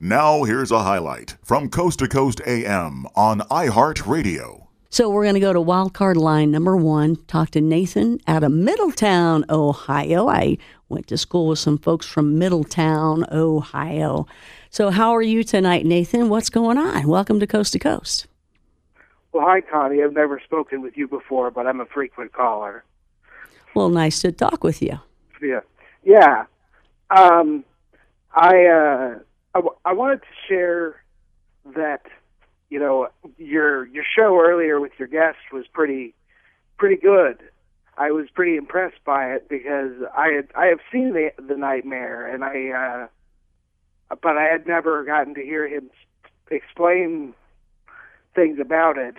Now, here's a highlight from Coast to Coast AM on iHeartRadio. So we're going to go to wildcard line number one, talk to Nathan out of Middletown, Ohio. I went to school with some folks from Middletown, Ohio. So, how are you tonight, Nathan? What's going on? Welcome to Coast to Coast. Well, hi, Connie. I've never spoken with you before, but I'm a frequent caller. Well, nice to talk with you. Yeah. Yeah. Um, I, uh, I, w- I wanted to share that, you know, your your show earlier with your guest was pretty pretty good. I was pretty impressed by it because I had I have seen the the nightmare and I uh but I had never gotten to hear him explain things about it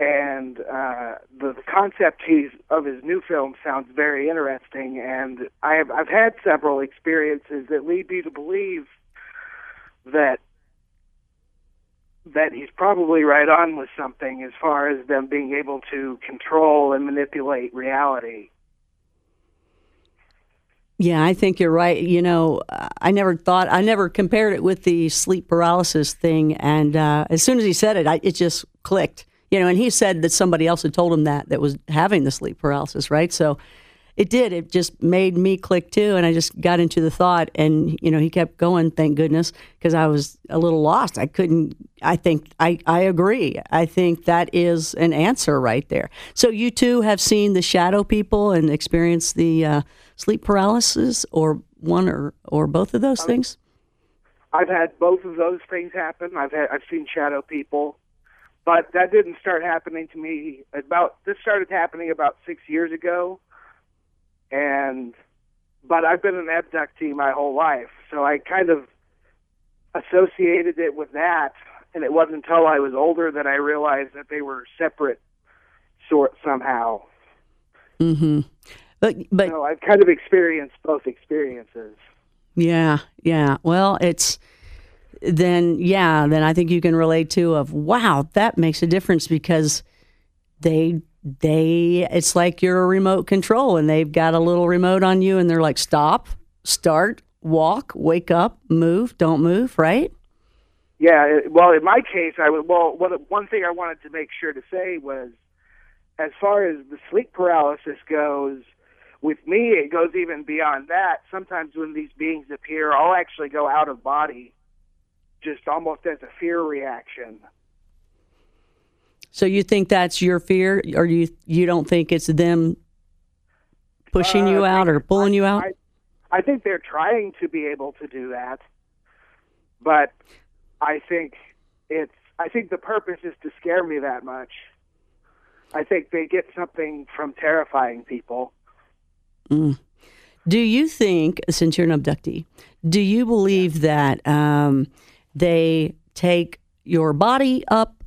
and uh, the, the concept he's of his new film sounds very interesting. And I have I've had several experiences that lead me to believe that that he's probably right on with something as far as them being able to control and manipulate reality. Yeah, I think you're right. You know, I never thought, I never compared it with the sleep paralysis thing. And uh, as soon as he said it, I, it just clicked you know, and he said that somebody else had told him that that was having the sleep paralysis, right? So it did. It just made me click too, and I just got into the thought, and you know, he kept going. Thank goodness, because I was a little lost. I couldn't. I think I I agree. I think that is an answer right there. So you too have seen the shadow people and experienced the uh, sleep paralysis, or one or or both of those things. I've had both of those things happen. I've had I've seen shadow people. But that didn't start happening to me about this started happening about six years ago, and but I've been an abductee my whole life, so I kind of associated it with that, and it wasn't until I was older that I realized that they were separate, sort somehow. Mm-hmm. But but so I've kind of experienced both experiences. Yeah, yeah. Well, it's then yeah, then I think you can relate to of wow, that makes a difference because they they it's like you're a remote control and they've got a little remote on you and they're like stop, start, walk, wake up, move, don't move, right? Yeah, well, in my case, I would. Well, what one thing I wanted to make sure to say was, as far as the sleep paralysis goes, with me, it goes even beyond that. Sometimes when these beings appear, I'll actually go out of body just almost as a fear reaction. So you think that's your fear, or you you don't think it's them pushing uh, you out or pulling I, you out? I, I think they're trying to be able to do that, but I think it's I think the purpose is to scare me that much. I think they get something from terrifying people. Mm. Do you think, since you're an abductee, do you believe yeah. that um, they take your body up,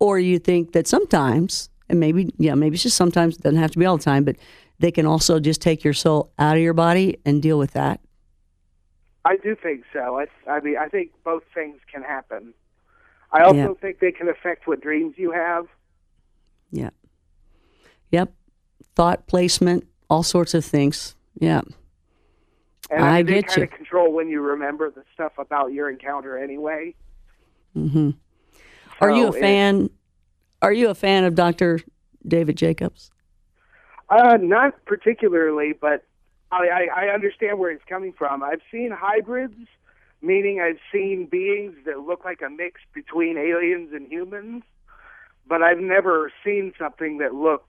or you think that sometimes, and maybe, yeah, maybe it's just sometimes, it doesn't have to be all the time, but they can also just take your soul out of your body and deal with that? I do think so. I, I mean, I think both things can happen. I also yeah. think they can affect what dreams you have. Yeah. Yep. Thought placement, all sorts of things. Yeah. And I, I they get kind you. of control when you remember the stuff about your encounter anyway. Mm-hmm. Are you a it- fan? Are you a fan of Dr. David Jacobs? Uh, not particularly, but I, I, I understand where he's coming from. I've seen hybrids, meaning I've seen beings that look like a mix between aliens and humans, but I've never seen something that looked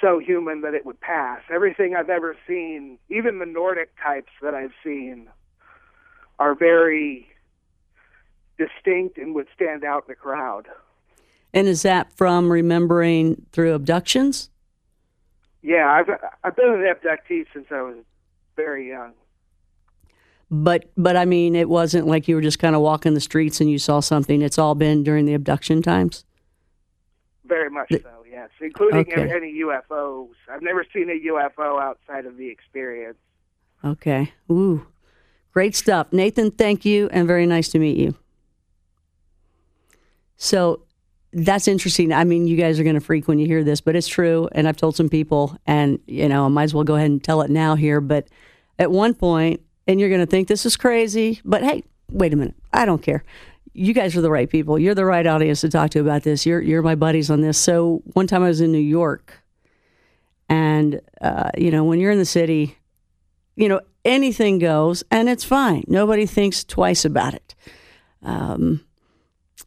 so human that it would pass. Everything I've ever seen, even the Nordic types that I've seen, are very distinct and would stand out in the crowd. And is that from remembering through abductions? Yeah, I've I've been an abductee since I was very young. But but I mean, it wasn't like you were just kind of walking the streets and you saw something. It's all been during the abduction times. Very much so, yes. Including Okay. any UFOs. I've never seen a UFO outside of the experience. Okay. Ooh, great stuff, Nathan. Thank you, and very nice to meet you. So that's interesting. I mean, you guys are going to freak when you hear this, but it's true. And I've told some people, and you know, I might as well go ahead and tell it now here. But at one point, and you're going to think this is crazy, but hey, wait a minute, I don't care. You guys are the right people. You're the right audience to talk to about this. You're you're my buddies on this. So one time I was in New York, and uh, you know when you're in the city, you know anything goes, and it's fine. Nobody thinks twice about it. Um,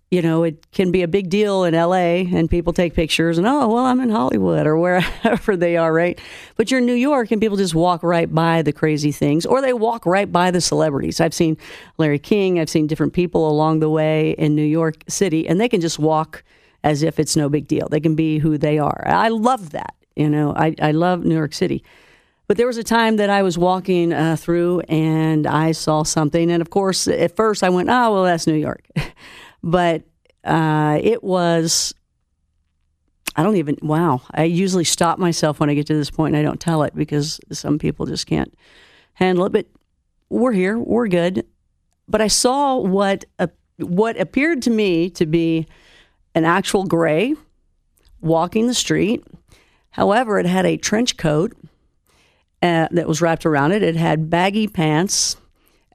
you know, it can be a big deal in LA and people take pictures and, oh, well, I'm in Hollywood or wherever they are, right? But you're in New York and people just walk right by the crazy things or they walk right by the celebrities. I've seen Larry King, I've seen different people along the way in New York City and they can just walk as if it's no big deal. They can be who they are. I love that. You know, I, I love New York City. But there was a time that I was walking uh, through and I saw something. And of course, at first I went, oh, well, that's New York. But uh, it was I don't even wow. I usually stop myself when I get to this point and I don't tell it because some people just can't handle it. But we're here, we're good. But I saw what uh, what appeared to me to be an actual gray walking the street. However, it had a trench coat uh, that was wrapped around it. It had baggy pants,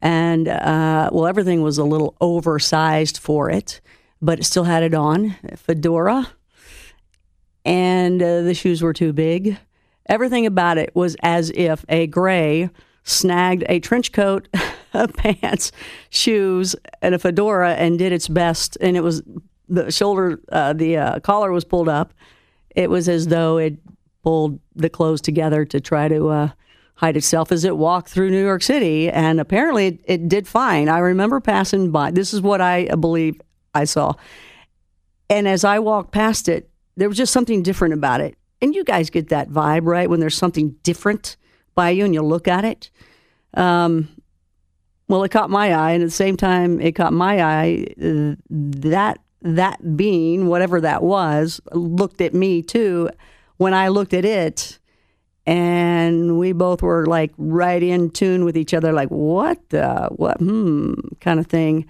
and uh, well, everything was a little oversized for it but it still had it on, fedora, and uh, the shoes were too big. Everything about it was as if a gray snagged a trench coat, pants, shoes, and a fedora and did its best. And it was the shoulder, uh, the uh, collar was pulled up. It was as though it pulled the clothes together to try to uh, hide itself as it walked through New York City. And apparently it, it did fine. I remember passing by. This is what I believe I saw. And as I walked past it, there was just something different about it. And you guys get that vibe, right? When there's something different by you and you look at it. Um, well, it caught my eye, and at the same time, it caught my eye. Uh, that that being, whatever that was, looked at me too. When I looked at it, and we both were like right in tune with each other, like what the what hmm kind of thing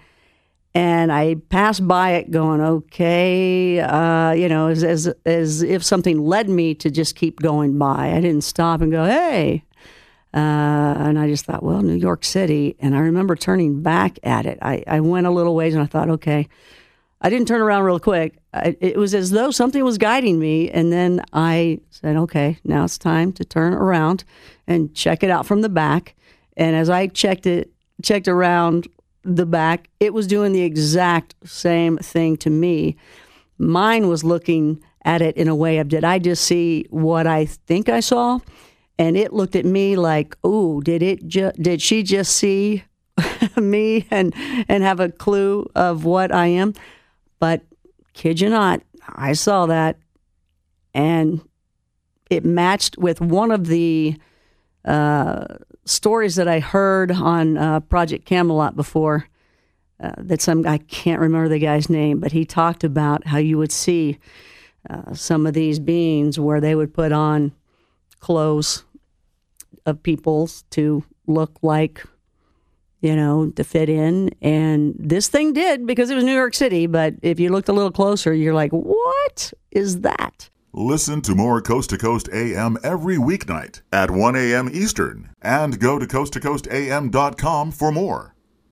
and I passed by it going, okay, uh, you know, as, as, as if something led me to just keep going by. I didn't stop and go, hey. Uh, and I just thought, well, New York City. And I remember turning back at it. I, I went a little ways and I thought, okay. I didn't turn around real quick. I, it was as though something was guiding me. And then I said, okay, now it's time to turn around and check it out from the back. And as I checked it, checked around the back, it was doing the exact same thing to me. Mine was looking at it in a way of did I just see what I think I saw? And it looked at me like, "Oh, did it ju- did she just see me and and have a clue of what I am?" But kid you not, I saw that and it matched with one of the uh, stories that I heard on uh, Project Camelot before. Uh, that some I can't remember the guy's name, but he talked about how you would see uh, some of these beings where they would put on clothes of people's to look like, you know, to fit in. And this thing did because it was New York City. But if you looked a little closer, you're like, what is that? Listen to more Coast to Coast AM every weeknight at 1 a.m. Eastern and go to coasttocoastam.com for more.